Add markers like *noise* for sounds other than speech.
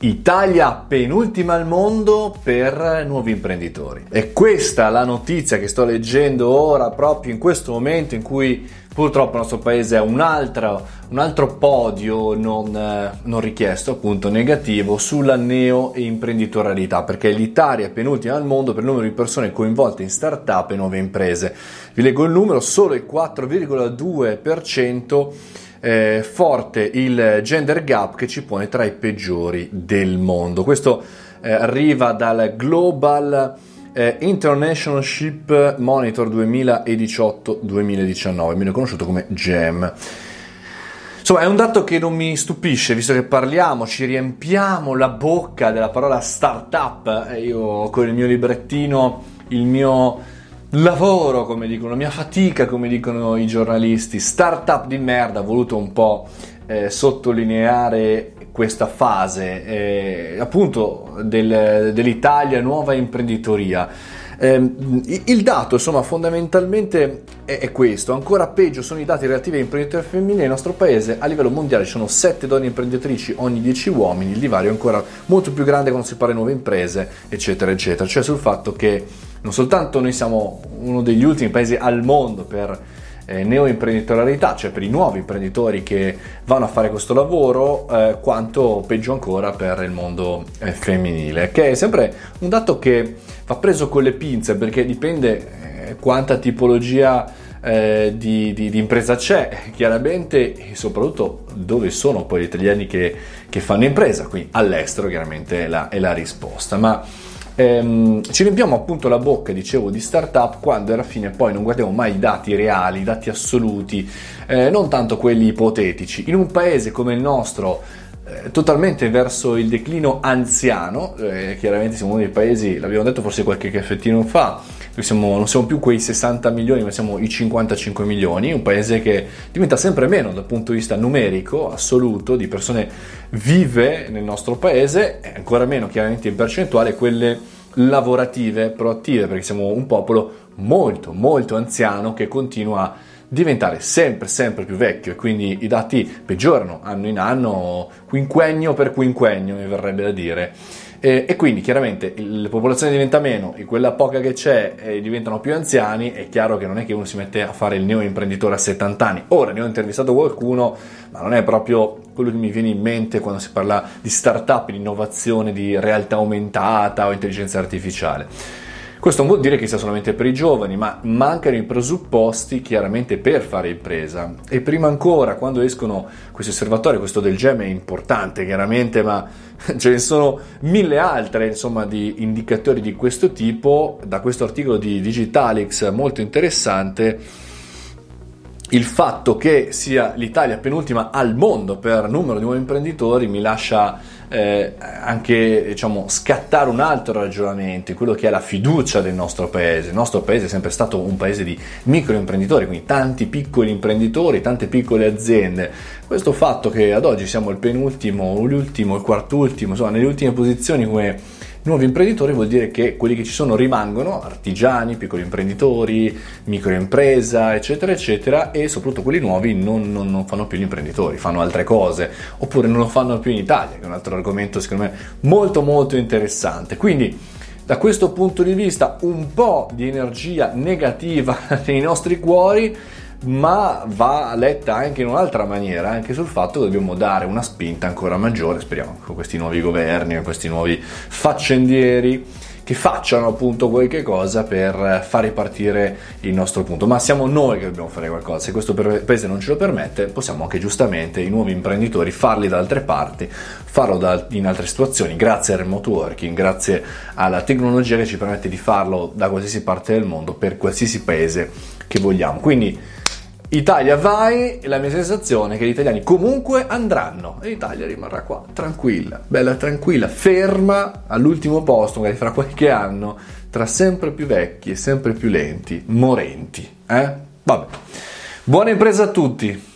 Italia penultima al mondo per nuovi imprenditori. E questa è la notizia che sto leggendo ora, proprio in questo momento in cui purtroppo il nostro paese ha un altro, un altro podio non, eh, non, richiesto, appunto negativo, sulla neo-imprenditorialità, perché l'Italia è penultima al mondo per il numero di persone coinvolte in start-up e nuove imprese. Vi leggo il numero, solo il 4,2% eh, forte il gender gap che ci pone tra i peggiori del mondo. Questo eh, arriva dal Global eh, International Ship Monitor 2018-2019, meno conosciuto come GEM. Insomma, è un dato che non mi stupisce, visto che parliamo, ci riempiamo la bocca della parola startup. Io con il mio librettino, il mio lavoro, come dicono, mia fatica, come dicono i giornalisti, startup di merda, ho voluto un po' eh, sottolineare questa fase eh, appunto del, dell'Italia nuova imprenditoria. Eh, il dato, insomma, fondamentalmente è, è, questo. Ancora peggio sono i dati relativi a imprenditori femminili. Nel nostro paese, a livello mondiale, ci sono 7 donne imprenditrici ogni 10 uomini. Il divario è ancora molto più grande quando si parla di nuove imprese, eccetera, eccetera. Cioè sul fatto che non soltanto noi siamo uno degli ultimi paesi al mondo per eh, neoimprenditorialità, cioè per i nuovi imprenditori che vanno a fare questo lavoro, eh, quanto peggio ancora per il mondo eh, femminile, che è sempre un dato che va preso con le pinze perché dipende eh, quanta tipologia eh, di, di, di, impresa c'è, chiaramente, e soprattutto dove sono poi gli italiani che, che fanno impresa, qui all'estero chiaramente è la, è la risposta. Ma ehm, ci riempiamo appunto la bocca, dicevo, di startup quando alla fine poi non guardiamo mai i dati reali, i dati assoluti, eh, non tanto quelli ipotetici. In un paese come il nostro, eh, totalmente verso il declino anziano, eh, chiaramente siamo uno dei paesi, l'abbiamo detto forse qualche caffettino fa, siamo, non siamo più quei 60 milioni ma siamo i 55 milioni, un paese che diventa sempre meno dal punto di vista numerico, assoluto, di persone vive nel nostro paese, e ancora meno chiaramente in percentuale quelle lavorative, proattive, perché siamo un popolo molto molto anziano che continua a diventare sempre sempre più vecchio e quindi i dati peggiorano anno in anno, quinquennio per quinquennio mi verrebbe da dire. E, e quindi chiaramente la popolazione diventa meno e quella poca che c'è eh, diventano più anziani, è chiaro che non è che uno si mette a fare il neoimprenditore a 70 anni. Ora ne ho intervistato qualcuno, ma non è proprio quello che mi viene in mente quando si parla di startup, di innovazione, di realtà aumentata o intelligenza artificiale. Questo non vuol dire che sia solamente per i giovani, ma mancano i presupposti chiaramente per fare impresa. E prima ancora, quando escono questi osservatori, questo del GEM è importante chiaramente, ma *laughs* ce ne sono mille altre insomma, di indicatori di questo tipo. Da questo articolo di Digitalix molto interessante il fatto che sia l'Italia penultima al mondo per numero di nuovi imprenditori mi lascia eh, anche diciamo, scattare un altro ragionamento, quello che è la fiducia del nostro paese. Il nostro paese è sempre stato un paese di microimprenditori, quindi tanti piccoli imprenditori, tante piccole aziende. Questo fatto che ad oggi siamo il penultimo, l'ultimo, il quartultimo, insomma, nelle ultime posizioni come Nuovi imprenditori vuol dire che quelli che ci sono rimangono artigiani, piccoli imprenditori, microimpresa, eccetera, eccetera, e soprattutto quelli nuovi non, non, non, fanno più gli imprenditori, fanno altre cose, oppure non lo fanno più in Italia, che è un altro argomento secondo me molto molto interessante. Quindi da questo punto di vista un po' di energia negativa *laughs* nei nostri cuori ma va letta anche in un'altra maniera, anche sul fatto che dobbiamo dare una spinta ancora maggiore, speriamo, con questi nuovi governi, con questi nuovi faccendieri che facciano appunto qualche cosa per far ripartire il nostro punto. Ma siamo noi che dobbiamo fare qualcosa. Se questo paese non ce lo permette, possiamo anche giustamente i nuovi imprenditori farli da altre parti, farlo da, in altre situazioni, grazie al remote working, grazie alla tecnologia che ci permette di farlo da qualsiasi parte del mondo per qualsiasi paese che vogliamo. Quindi Italia vai e la mia sensazione è che gli italiani comunque andranno e l'Italia rimarrà qua tranquilla, bella tranquilla, ferma all'ultimo posto, magari fra qualche anno, tra sempre più vecchi e sempre più lenti, morenti. Eh? Vabbè. Buona impresa a tutti!